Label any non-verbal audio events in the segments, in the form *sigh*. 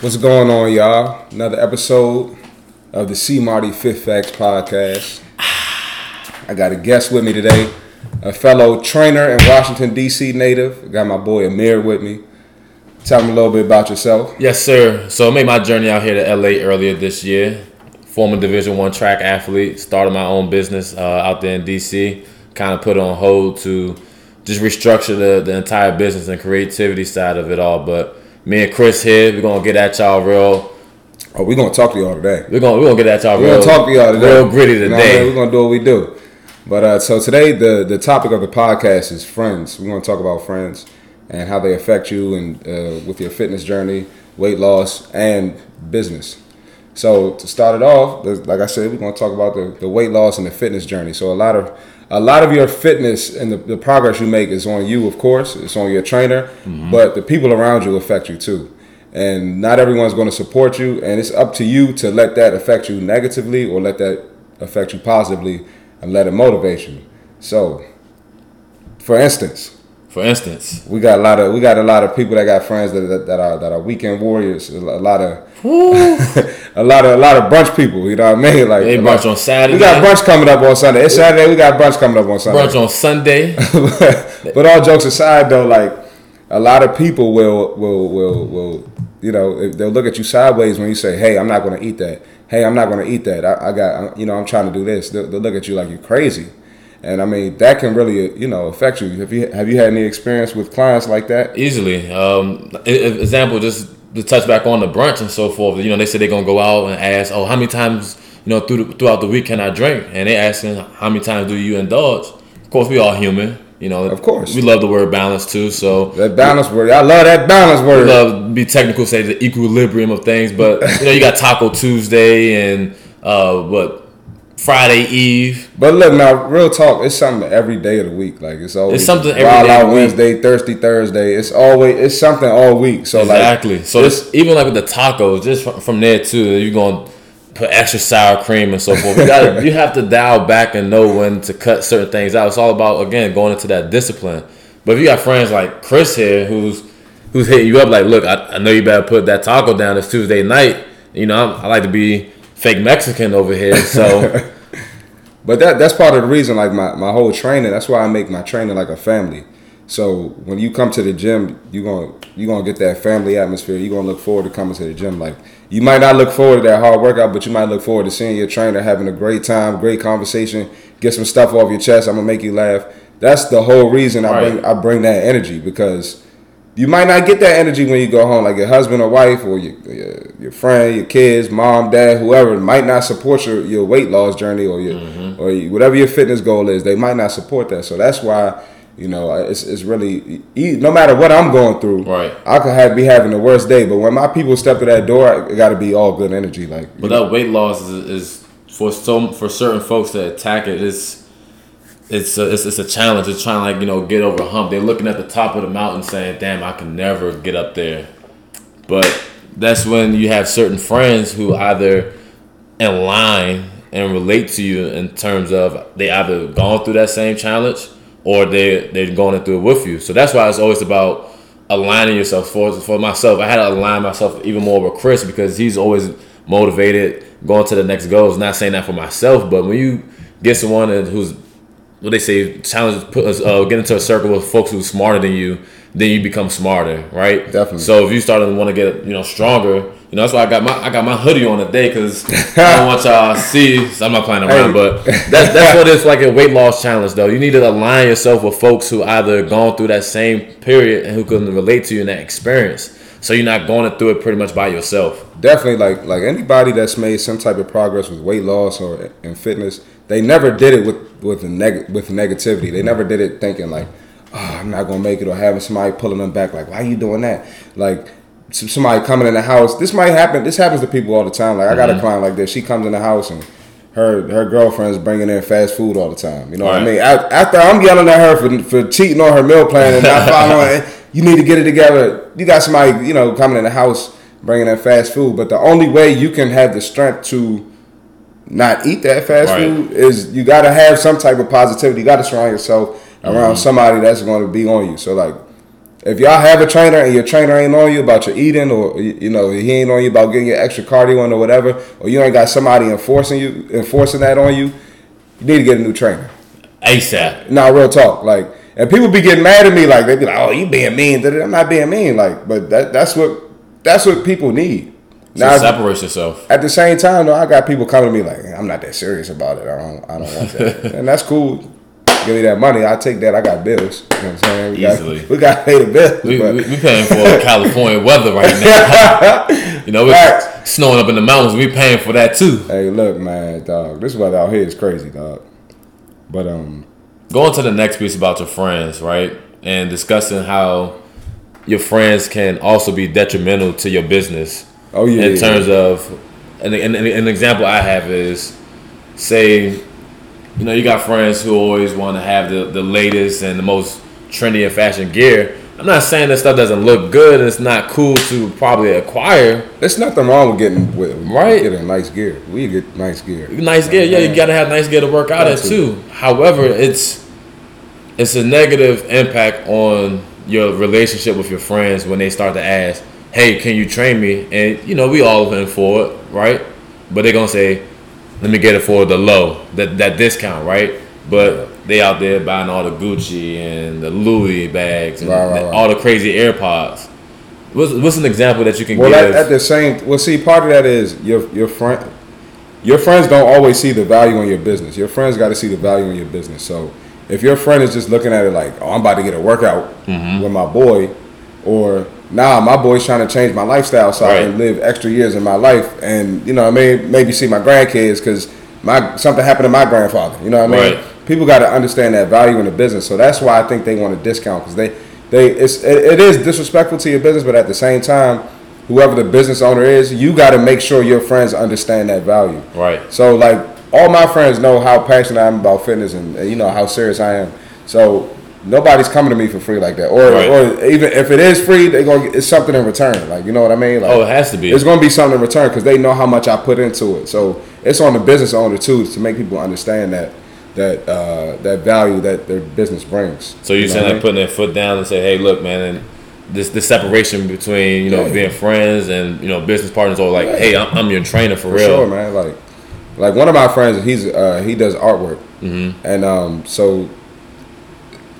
What's going on, y'all? Another episode of the C Marty Fit Facts podcast. I got a guest with me today, a fellow trainer and Washington D.C. native. I got my boy Amir with me. Tell me a little bit about yourself. Yes, sir. So I made my journey out here to LA earlier this year. Former Division One track athlete. Started my own business uh, out there in DC. Kind of put on hold to just restructure the, the entire business and creativity side of it all. But me and Chris here, we're gonna get at y'all real. Oh, we're gonna talk to y'all today. We're gonna we're gonna get at y'all We're real. gonna talk to y'all today. Real gritty You know, today. we're gonna do what we do. But uh, so today, the the topic of the podcast is friends. We're gonna talk about friends and how they affect you and uh, with your fitness journey, weight loss, and business. So to start it off, like I said, we're gonna talk about the, the weight loss and the fitness journey. So a lot of a lot of your fitness and the, the progress you make is on you, of course. It's on your trainer, mm-hmm. but the people around you affect you too. And not everyone's going to support you, and it's up to you to let that affect you negatively or let that affect you positively and let it motivate you. So, for instance, For instance, we got a lot of we got a lot of people that got friends that, that, that are that are weekend warriors. A lot of *laughs* a lot of a lot of brunch people. You know what I mean? Like they brunch on Saturday. We got brunch coming up on Sunday. It's Saturday. We got brunch coming up on Sunday. brunch on Sunday. *laughs* but all jokes aside, though, like a lot of people will will will will you know they'll look at you sideways when you say, "Hey, I'm not going to eat that." Hey, I'm not going to eat that. I, I got you know I'm trying to do this. They'll, they'll look at you like you're crazy, and I mean that can really you know affect you. Have you have you had any experience with clients like that? Easily. Um, example, just to touch back on the brunch and so forth. You know, they say they're gonna go out and ask, "Oh, how many times you know through the, throughout the week can I drink?" And they asking, "How many times do you indulge?" Of course, we all human. You know, Of course. we love the word balance too. So That balance word, I love that balance we word. love be technical, say the equilibrium of things. But you know, you got Taco Tuesday and uh, what Friday Eve. But look now, real talk. It's something every day of the week. Like it's always It's something every Wild Out the week. Wednesday, Thirsty Thursday. It's always it's something all week. So Exactly. like so it's- even like with the tacos, just from, from there too, you're gonna put extra sour cream and so forth. You got you have to dial back and know when to cut certain things out. It's all about again going into that discipline. But if you got friends like Chris here, who's who's hitting you up like, look, I, I know you better put that taco down. It's Tuesday night. You know, I'm, I like to be fake Mexican over here, so *laughs* But that that's part of the reason, like my, my whole training. That's why I make my training like a family. So when you come to the gym, you gonna you gonna get that family atmosphere. You are gonna look forward to coming to the gym. Like you might not look forward to that hard workout, but you might look forward to seeing your trainer having a great time, great conversation, get some stuff off your chest. I'm gonna make you laugh. That's the whole reason I bring I bring that energy because you might not get that energy when you go home. Like your husband or wife or your your, your friend, your kids, mom, dad, whoever might not support your, your weight loss journey or your mm-hmm. or your, whatever your fitness goal is. They might not support that. So that's why you know it's, it's really no matter what I'm going through. Right. I could have be having the worst day, but when my people step to that door, it got to be all good energy. Like But that weight loss is, is for some for certain folks that attack it is it's a, it's, it's a challenge. It's trying to like you know get over a hump. They're looking at the top of the mountain saying, "Damn, I can never get up there." But that's when you have certain friends who either align and relate to you in terms of they either gone through that same challenge or they they're going through it with you. So that's why it's always about aligning yourself. For for myself, I had to align myself even more with Chris because he's always motivated going to the next goals. Not saying that for myself, but when you get someone who's what they say challenge put us uh, get into a circle with folks who are smarter than you then you become smarter right Definitely. so if you start to want to get you know stronger you know that's why i got my i got my hoodie on today because i don't want y'all to see so i'm not playing around Hey. but that's that's what *laughs* it's like a weight loss challenge though you need to align yourself with folks who either gone through that same period and who can relate to you in that experience so you're not going through it pretty much by yourself definitely like like anybody that's made some type of progress with weight loss or in fitness, they never did it with with neg- with negativity. They never did it thinking like, oh, I'm not gonna make it, or having somebody pulling them back like, why are you doing that? Like somebody coming in the house. This might happen. This happens to people all the time. Like I got a mm-hmm. client like this. She comes in the house and. Her, her girlfriend's bringing in fast food all the time. You know what I mean? After I'm yelling at her for, for cheating on her meal plan and not *laughs* following, you need to get it together. You got somebody, you know, coming in the house bringing in fast food. But the only way you can have the strength to not eat that fast Right. food is you got to have some type of positivity. You got to surround yourself around mm-hmm. somebody that's going to be on you. So like, if y'all have a trainer and your trainer ain't on you about your eating or you know he ain't on you about getting your extra cardio in or whatever, or you ain't got somebody enforcing you enforcing that on you, you need to get a new trainer. ASAP. Nah, real talk. Like, and people be getting mad at me. Like, they be like, "Oh, you being mean." da-da-da." I'm not being mean. Like, but that that's what that's what people need. So Now, separate yourself. at the same time, though, I got people coming to me like, "I'm not that serious about it. I don't, I don't want that," *laughs* and that's cool. Give me that money. I take that. I got bills. You know what I'm saying? We Easily. Got, we got to pay the bills. We, but- we, we paying for *laughs* California weather right now. *laughs* you know, it's snowing up in the mountains. We paying for that too. hey, look, man, dog. This weather out here is crazy, dog. But um, Going to the next piece about your friends, right? And discussing how your friends can also be detrimental to your business. oh yeah, in terms of an, an, an example I have is say you know you got friends who always want to have the, the latest and the most trendy and fashion gear I'm not saying this stuff doesn't look good and it's not cool to probably acquire. There's nothing wrong with getting with Right. Getting nice gear. We get nice gear. nice gear yeah you gotta have nice gear to work out at Got too. However it's it's a negative impact on your relationship with your friends when they start to ask hey can you train me? And you know we all in for it right? But they're gonna say let me get it for the low that that discount right? But they out there buying all the gucci and the louis bags and Right, right, right. all the crazy airpods what's, what's an example that you can Well, give at, at the same, well, see, part of that is your your friend, your friends don't always see the value in your business. Your friends got to see the value in your business. So, if your friend is just looking at it like, oh, I'm about to get a workout Mm-hmm. with my boy, or nah, my boy's trying to change my lifestyle so I can live extra years in my life, and you know, I mean, maybe see my grandkids because my something happened to my grandfather. You know what I mean? People got to understand that value in the business. So that's why I think they want a discount because they they it's it, it is disrespectful to your business, but at the same time, whoever the business owner is, you got to make sure your friends understand that value. right So like all my friends know how passionate I am about fitness and, and you know how serious I am. So nobody's coming to me for free like that. Or Right. or even if it is free, they going it's something in return. Like you know what I mean? Like, oh it has to be it's going to be something in return because they know how much I put into it. So it's on the business owner too to make people understand that that uh, that value that their business brings. So you're You know saying like mean? putting their foot down and say, "Hey, look, man, and this the separation between you know Yeah. being friends and you know business partners, or like, Yeah. hey, I'm, I'm your trainer for, For real." sure, man. Like, like one of my friends, he's uh, he does artwork, Mm-hmm. and um, so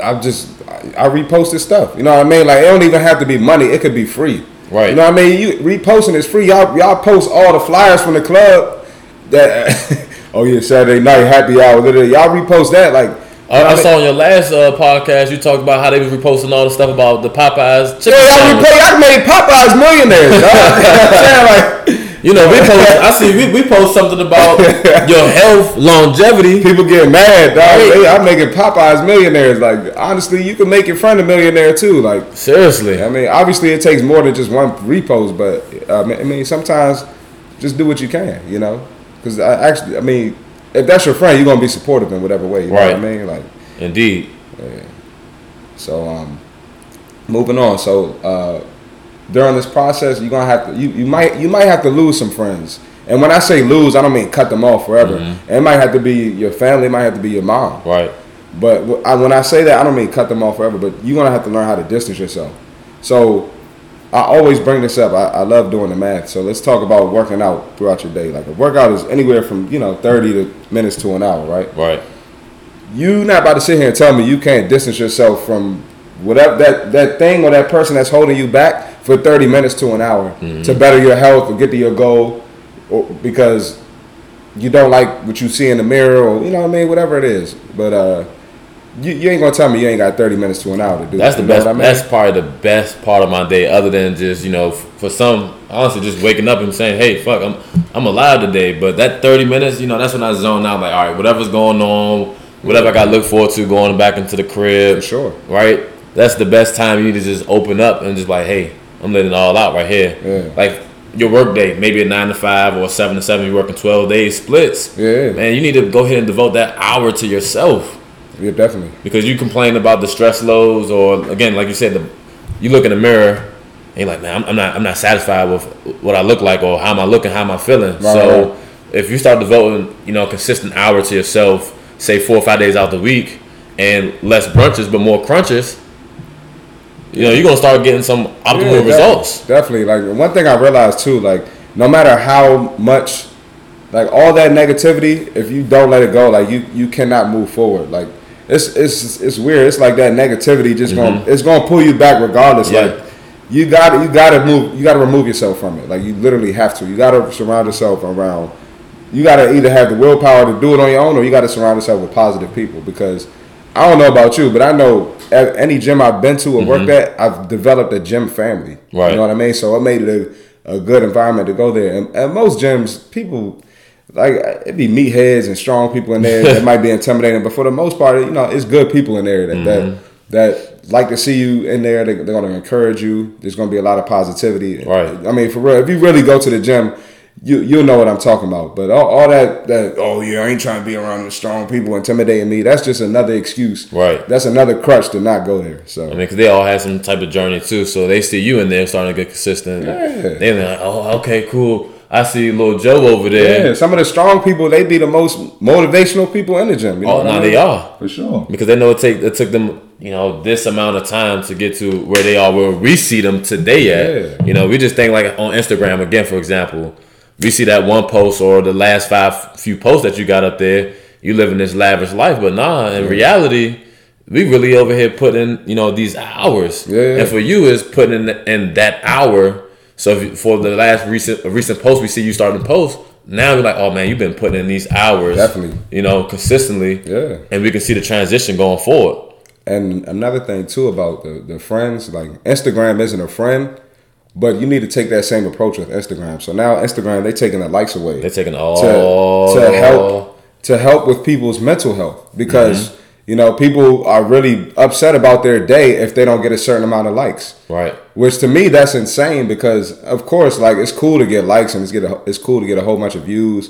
I just I, I repost his stuff. You know what I mean? Like, it don't even have to be money; it could be free. Right. You know what I mean? You reposting is free. Y'all y'all post all the flyers from the club. That *laughs* oh yeah, Saturday night happy hour. Y'all repost that like. I, I saw on your last uh, podcast you talked about how they was reposting all the stuff about the Popeyes chicken Yeah, y'all repost. Y'all made Popeyes millionaires. dog. You know I'm saying? like. You know, we post. I see we, we post something about *laughs* your health, longevity. People get mad, dog. They, I'm making Popeyes millionaires. Like, honestly, you can make your friend a millionaire too. Like, Seriously, I mean, obviously, it takes more than just one repost, but uh, I mean, sometimes just do what you can, you know? Because I actually, I mean, if that's your friend, you're gonna be supportive in whatever way. You know Right. what I mean? Like, indeed. Yeah. so um, moving on. So uh, during this process, you're gonna have to you, you might you might have to lose some friends. And when I say lose, I don't mean cut them off forever. It might have to be your family, it might have to be your mom. Right. But when I say that, I don't mean cut them off forever. But you're gonna have to learn how to distance yourself. So I always bring this up. I, I love doing the math. So let's talk about working out throughout your day. Like a workout is anywhere from you know 30 to minutes to an hour, right? Right. You not about to sit here and tell me you can't distance yourself from whatever that that thing or that person that's holding you back for 30 minutes to an hour to better your health or get to your goal, or because you don't like what you see in the mirror or you know what I mean, whatever it is. But uh, you, you ain't gonna tell me you ain't got 30 minutes to an hour to do. That's it, the best. I mean? That's probably the best part of my day, other than just you know, f- for some, honestly, just waking up and saying, "Hey, fuck, I'm I'm alive today." But that thirty minutes, you know, that's when I zone out. Like, all right, whatever's going on, whatever I got to look forward to, going back into the crib. For sure. Right. That's the best time you need to just open up and just like, "Hey, I'm letting it all out right here." Yeah. Like your work day, maybe a nine to five or a seven to seven. You're working twelve days splits. Yeah. Man, you need to go ahead and devote that hour to yourself Yeah, definitely. because you complain about the stress loads or again like you said the, you look in the mirror and you're like man I'm, I'm not i'm not satisfied with what i look like or how am i looking how am i feeling Right, so right. if you start devoting you know a consistent hour to yourself say four or five days out the week and less brunches but more crunches you know, you're gonna start getting some optimal Yeah, results. Definitely. Like one thing I realized too, like no matter how much, like all that negativity, if you don't let it go, like you you cannot move forward. Like it's it's it's weird. It's like that negativity just going to it's going to pull you back regardless. Mm-hmm. Yeah. Like you got you got to move. You got to remove yourself from it. Like you literally have to. You got to surround yourself around. You got to either have the willpower to do it on your own, or you got to surround yourself with positive people. Because I don't know about you, but I know at any gym I've been to or worked at, I've developed a gym family. Mm-hmm. Right. You know what I mean? So it made it a, a good environment to go there. And at most gyms, people like it'd be meatheads and strong people in there that might be intimidating, but for the most part, you know, it's good people in there that Mm-hmm. that that like to see you in there. They, they're going to encourage you. There's going to be a lot of positivity. Right. I mean, for real, if you really go to the gym. You you'll know what I'm talking about, but all, all that that oh yeah I ain't trying to be around the strong people intimidating me. That's just another excuse. Right. That's another crutch to not go there. So I mean, because they all had some type of journey too, so they see you in there starting to get consistent. Yeah. They're like, oh, okay, cool. I see little Joe over there. Yeah, some of the strong people, they be the most motivational people in the gym. You know Oh, I now mean? they are For sure. because they know it take it took them you know this amount of time to get to where they are where we see them today at. Yeah. You know, we just think like on Instagram again, for example, we see that one post or the last five few posts that you got up there. You living this lavish life, but nah, in reality. We really over here putting, you know, these hours, Yeah. and for you is putting in, in that hour. So you, for the last recent recent post, we see you starting to post. Now we're like, oh man, you've been putting in these hours, Definitely. you know, consistently, Yeah. and we can see the transition going forward. And another thing too about the, the friends, like Instagram isn't a friend, but you need to take that same approach with Instagram. So now Instagram, they're taking the likes away. They're taking to, all to help to help with people's mental health because Mm-hmm. You know people are really upset about their day if they don't get a certain amount of likes. right. Which to me that's insane because of course like it's cool to get likes and it's get a, it's cool to get a whole bunch of views,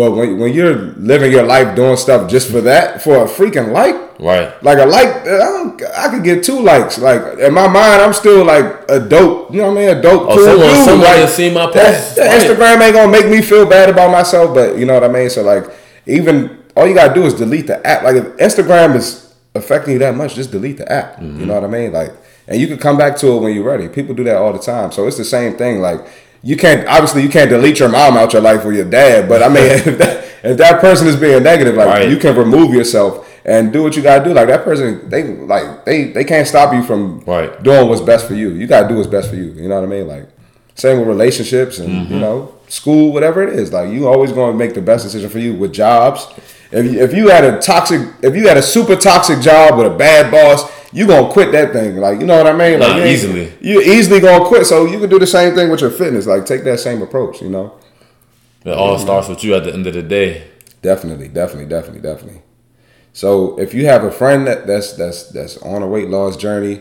but when when you're living your life doing stuff just for that for a freaking like, Right. like a like I, don't, I could get two likes. Like in my mind, I'm still like a dope. You know what I mean? A dope. Oh, cool someone- dude. someone like, seen my post. that. Instagram ain't gonna make me feel bad about myself, but you know what I mean. So like, even all you gotta do is delete the app. Like if Instagram is affecting you that much, just delete the app. Mm-hmm. You know what I mean? Like, and you can come back to it when you're ready. People do that all the time. So it's the same thing. Like. You can't obviously you can't delete your mom out your life or your dad, but I mean *laughs* if that, if that person is being negative, like Right. you can remove yourself and do what you gotta do. Like that person, they like they they can't stop you from Right. doing what's best for you. You gotta do what's best for you. You know what I mean? Like same with relationships and Mm-hmm. you know school, whatever it is. Like you always going to make the best decision for you with jobs. If you, if you had a toxic, if you had a super toxic job with a bad boss, you gonna quit that thing. Like you know what I mean? Like Nah, you easily. You easily gonna quit. So you can do the same thing with your fitness. Like take that same approach. You know. It all starts with you at the end of the day. Definitely, definitely, definitely, definitely. So if you have a friend that that's that's that's on a weight loss journey,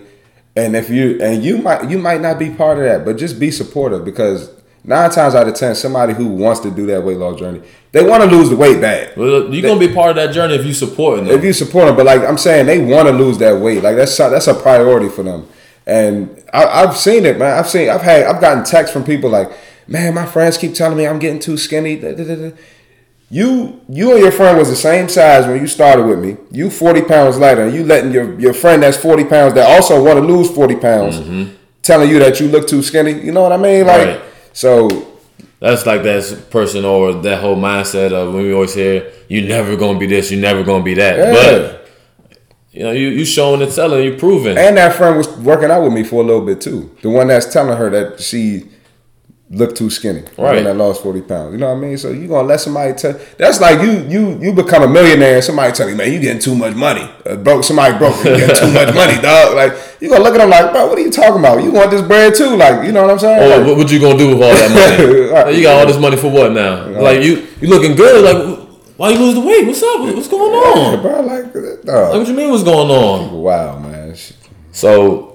and if you and you might you might not be part of that, but just be supportive because nine times out of ten, somebody who wants to do that weight loss journey, they want to lose the weight bad. Well, you're gonna be part of that journey if you support them. If you support them, but like I'm saying, they want to lose that weight. Like that's that's a priority for them. And I, I've seen it, man. I've seen, I've had, I've gotten texts from people like, man, my friends keep telling me I'm getting too skinny. Da, da, da. You, you and your friend was the same size when you started with me. You 40 pounds lighter, and you letting your your friend that's 40 pounds that also want to lose 40 pounds, mm-hmm. telling you that you look too skinny. You know what I mean? Like, Right. So That's like that person or that whole mindset of when we always hear you're never gonna be this, you're never gonna be that. Yeah. But you know, you you showing and telling, you proving. And that friend was working out with me for a little bit too. The one that's telling her that she looked too skinny. Right. one that lost 40 pounds. You know what I mean? So you're gonna let somebody tell that's like you you you become a millionaire and somebody tell you, man, you getting too much money. Uh, broke somebody broke, you getting too much money, *laughs* dog. Like you gonna look at them like, bro, what are you talking about? You want this bread too? Like, you know what I'm saying? Or Like, what, what you gonna do with all that money? *laughs* Right. You got all this money for what now? Like you you looking good? Like why you lose the weight? What's up? What's going on? bro, like, Like, dog. what you mean? What's going on? wow, man. So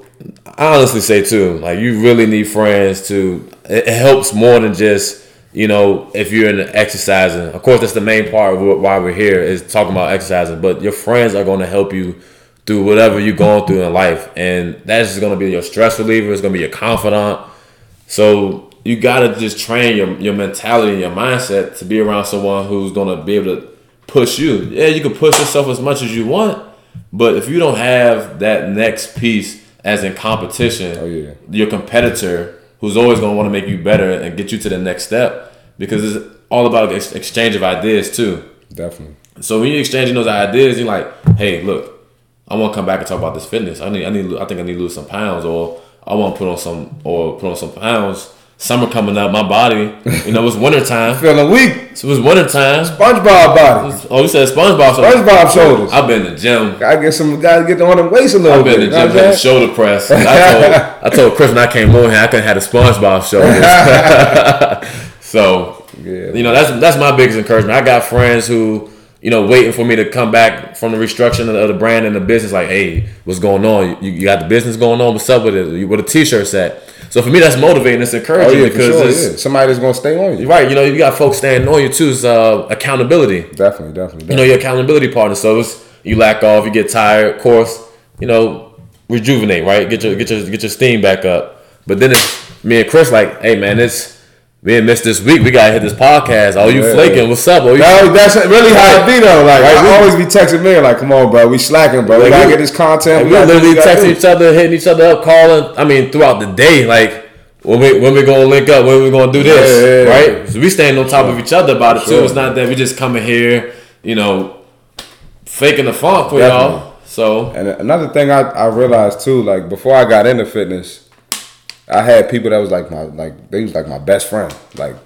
I honestly say too, like you really need friends to. It, helps more than just you know if you're in exercising. Of course, that's the main part of why we're here is talking about exercising. But your friends are going to help you through whatever you're going through in life, and that's just going to be your stress reliever. It's going to be your confidant. So you got to just train your your mentality and your mindset to be around someone who's going to be able to push you. Yeah, you can push yourself as much as you want, but if you don't have that next piece as in competition. Oh, yeah. Your competitor who's always gonna want to make you better and get you to the next step because it's all about ex- exchange of ideas too. Definitely. So when you're exchanging those ideas, you're like, hey, look, I want to come back and talk about this fitness. I need, I need, I think I need to lose some pounds, or I want to put on some, or put on some pounds. Summer coming up, my body, you know, it's winter time. *laughs* Feeling weak. So it's winter time. SpongeBob body. Oh, you said SpongeBob. So SpongeBob shoulders. I've been in the gym. Gotta get some. Gotta get on them weights a little I've been bit. in the gym what I'm hitting saying? shoulder press. *laughs* I told, I told Chris when I came on here, I couldn't have the SpongeBob shoulders. *laughs* so, Yeah. you know, that's that's my biggest encouragement. I got friends who, you know, waiting for me to come back from the restructuring of the brand and the business. Like, hey, what's going on? You, you got the business going on? What's up with it? Where the t-shirts at? So for me, that's motivating. It's Oh encouraging yeah, because sure. it's Yeah. Somebody that's gonna stay on you. right. You know, you got folks staying on you too. It's uh, accountability Definitely, definitely. you know your accountability partner. So it's you lack off, you get tired. Of course, you know rejuvenate, right? Get your get your get your steam back up. But then it's me and Chris like, hey man, it's we ain't missed this week. We gotta hit this podcast. Oh, you Yeah. flaking? What's up? Oh, you, No, that's really how it be though. Like Right, I we- always be texting me like, "Come on, bro, we slacking, bro. We gotta we- get this content. we what literally texting each other, hitting each other up, calling. I mean, throughout the day, like. When we when we gonna link up? When we gonna do this? Yeah, yeah, yeah. Right? So we staying on top of each other about it too. It's not that we just coming here, you know, faking the funk for Definitely. y'all. So And another thing I, I realized too, like before I got into fitness, I had people that was like my like they was like my best friend. Like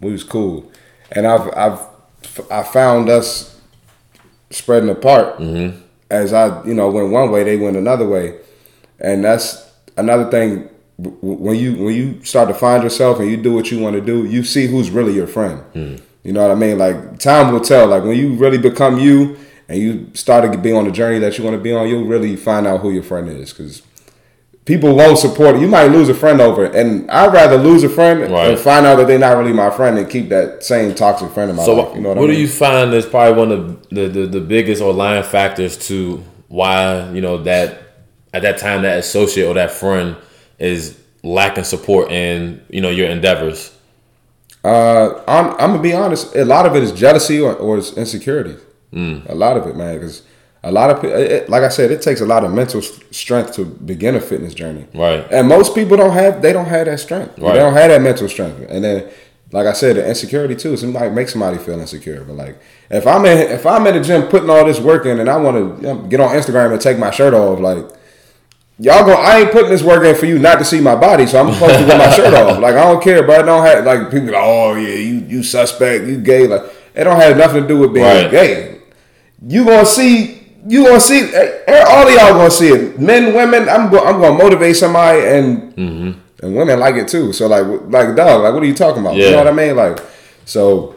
we was cool, and I've I've I found us spreading apart mm-hmm. as I you know went one way, they went another way, and that's another thing. When you when you start to find yourself and you do what you want to do, you see who's really your friend. Hmm. You know what I mean? Like time will tell. Like when you really become you and you start to be on the journey that you want to be on, you'll really find out who your friend is because people won't support it. You might lose a friend over it, and I'd rather lose a friend Right. and find out that they're not really my friend and keep that same toxic friend in my So, life. You know what, what I mean? do you find is probably one of the, the, the biggest or lying factors to why you know that at that time that associate or that friend is lacking support in you know your endeavors? Uh, I'm, I'm gonna be honest. A lot of it is jealousy or, or it's insecurity. Mm. A lot of it, man, because a lot of people, like I said, it takes a lot of mental strength to begin a fitness journey. Right. And most people don't have they don't have that strength. Right. They don't have that mental strength. And then, like I said, the insecurity too. Somebody make somebody feel insecure. But like, if I'm in if I'm in the gym putting all this work in, and I want to you know, get on Instagram and take my shirt off, like. Y'all go. I ain't putting this work in for you not to see my body, so I'm supposed to get my shirt off. Like I don't care, but I don't have like people. Like, oh yeah, you you suspect, you gay. Like it don't have nothing to do with being Right. gay. You gonna see. You gonna see. All of y'all gonna see it. Men, women. I'm go, I'm gonna motivate somebody, and Mm-hmm. and women like it too. So like like dog. Like what are you talking about? You know what I mean? Like so.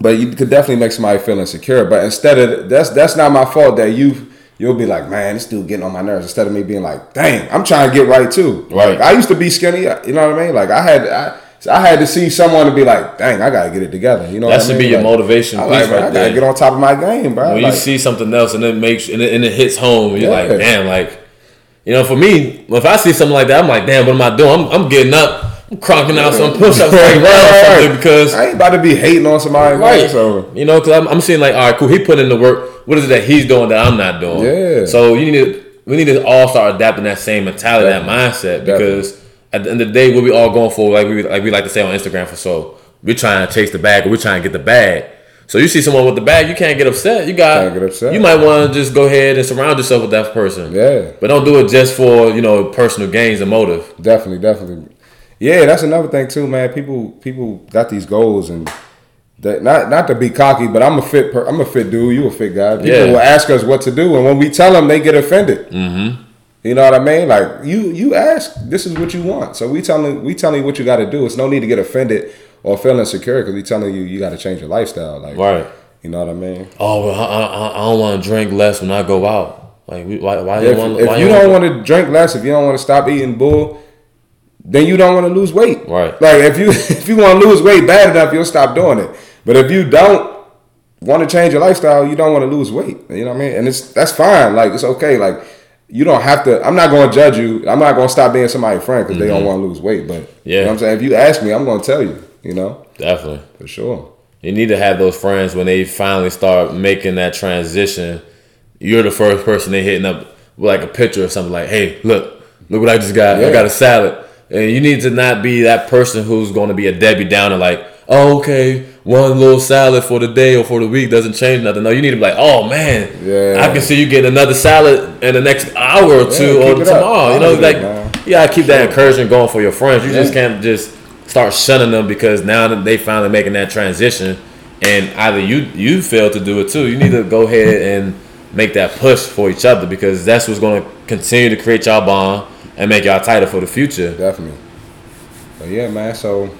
But you could definitely make somebody feel insecure. But instead of that's that's not my fault that you you'll be like, man, this dude getting on my nerves. Instead of me being like, dang, I'm trying to get right too. Right. Like, I used to be skinny. You know what I mean? Like I had I, I had to see someone to be like, dang, I gotta get it together. You know That what I should mean? be your Like, motivation I, piece like, right I gotta there. get on top of my game, bro. when Like, you see something else and it makes and it, and it hits home, you're like, damn, like you know, for me, if I see something like that, I'm like, damn, what am I doing? I'm, I'm getting up, I'm cronking out some push-ups right something because I ain't about to be hating on somebody. Right. Right. So You know, because I'm, I'm seeing like, all right, cool. He put in the work. What is it that he's doing that I'm not doing? Yeah. So you need to, we need to all start adapting that same mentality, that mindset, because at the end of the day, what we all going for, like we like we like to say on Instagram for so, we're trying to chase the bag, or we're trying to get the bag. So you see someone with the bag, you can't get upset. You got Can't get upset. You might want to just go ahead and surround yourself with that person. Yeah. But don't do it just for you know personal gains and motive. Definitely, definitely. Yeah, that's another thing too, man. People people got these goals and that not not to be cocky, but I'm a fit per, I'm a fit dude. You a fit guy. People Yeah. will ask us what to do, and when we tell them, they get offended. Mm-hmm. You know what I mean? Like you you ask, this is what you want, so we telling we telling you what you got to do. It's no need to get offended or feel insecure because we telling you you got to change your lifestyle. Like Right. You know what I mean? Oh, well, I, I, I don't want to drink less when I go out. Like, we- why? Why If, you want? if why you don't want to drink less, if you don't want to stop eating bull, then you don't want to lose weight. Right. Like if you *laughs* if you want to lose weight bad enough, you'll stop doing it. But if you don't want to change your lifestyle, you don't want to lose weight. You know what I mean? And it's that's fine. Like it's okay. Like you don't have to. I'm not going to judge you. I'm not going to stop being somebody's friend because they don't want to lose weight. But you Mm-hmm. Know what I'm saying. If you ask me, I'm going to tell you. You know, Definitely. for sure. You need to have those friends when they finally start making that transition. You're the first person they hitting up with like a picture or something like, "Hey, look, Look what I just got. Yeah. I got a salad. And you need to not be that person who's going to be a Debbie Downer, like, oh, okay, one little salad for the day or for the week doesn't change nothing. No, you need to be like, oh man, Yeah. I can see you getting another salad in the next hour or two keep or tomorrow. Oh, you know, like, man. you gotta keep that encouragement going for your friends. You just can't just start shunning them because now that they finally making that transition, and either you you fail to do it too. You need to go ahead and make that push for each other because that's what's going to continue to create y'all bond and make y'all tighter for the future. Definitely. But yeah, man. So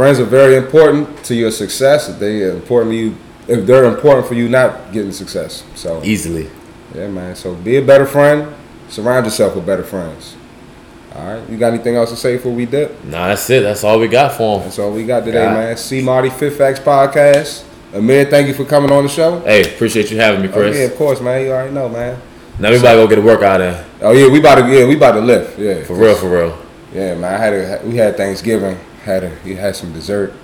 friends are very important to your success. They are important to you, if they're important for you not getting success. So Easily. yeah, man. So be a better friend. Surround yourself with better friends. All right. You got anything else to say before we dip? Nah, that's it. That's all we got for them. That's all we got today, Got man. C Marty Fit Facts Podcast. Amir, thank you for coming on the show. Hey, appreciate you having me, Oh, Chris. yeah, of course, man. You already know, man. Now we about to go get a workout in. Oh yeah, we about to yeah, we about to lift. Yeah. For real, for real. Yeah, man. I had a, we had Thanksgiving. Had a, we had some dessert.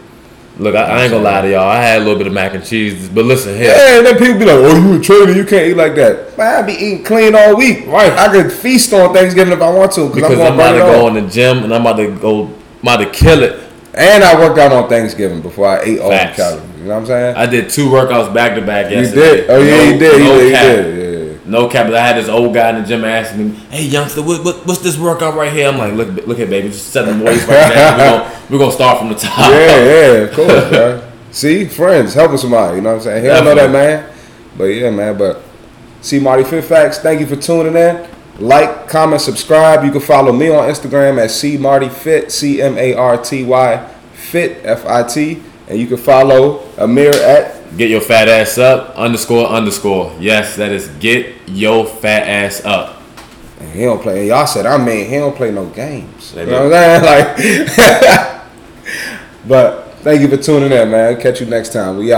Look, I, I ain't gonna lie to y'all. I had a little bit of mac and cheese, but listen here. Yeah, and then people be like, "Oh, you a trainer? You can't eat like that." Man, I be eating clean all week. Right. I could feast on Thanksgiving if I want to, because I'm I'm about to go off. in the gym and I'm about to go, I'm about to kill it. And I worked out on Thanksgiving before I ate all the calories. You know what I'm saying? I did two workouts back to back you yesterday. did. Oh yeah, No- you did. No you did. You did. Yeah. No cap. I had this old guy in the gym asking me, "Hey youngster, what, what, what's this workout right here?" I'm like, "Look, look here, baby, just set the weights right now. We're gonna, we're gonna start from the top." Yeah, *laughs* yeah, of course, bro. See, friends, helping somebody. You know what I'm saying? He don't know that, man. But yeah, man. But see, Marty Fit Facts. Thank you for tuning in. Like, comment, subscribe. You can follow me on Instagram at C Marty Fit, C M A R T Y Fit F I T, and you can follow Amir at. Get your fat ass up. Underscore underscore. Yes, that is get your fat ass up. And he don't play. Y'all said I mean he don't play no games. They You know what I'm saying? *laughs* Like, *laughs* but thank you for tuning in, man. Catch you next time. We out.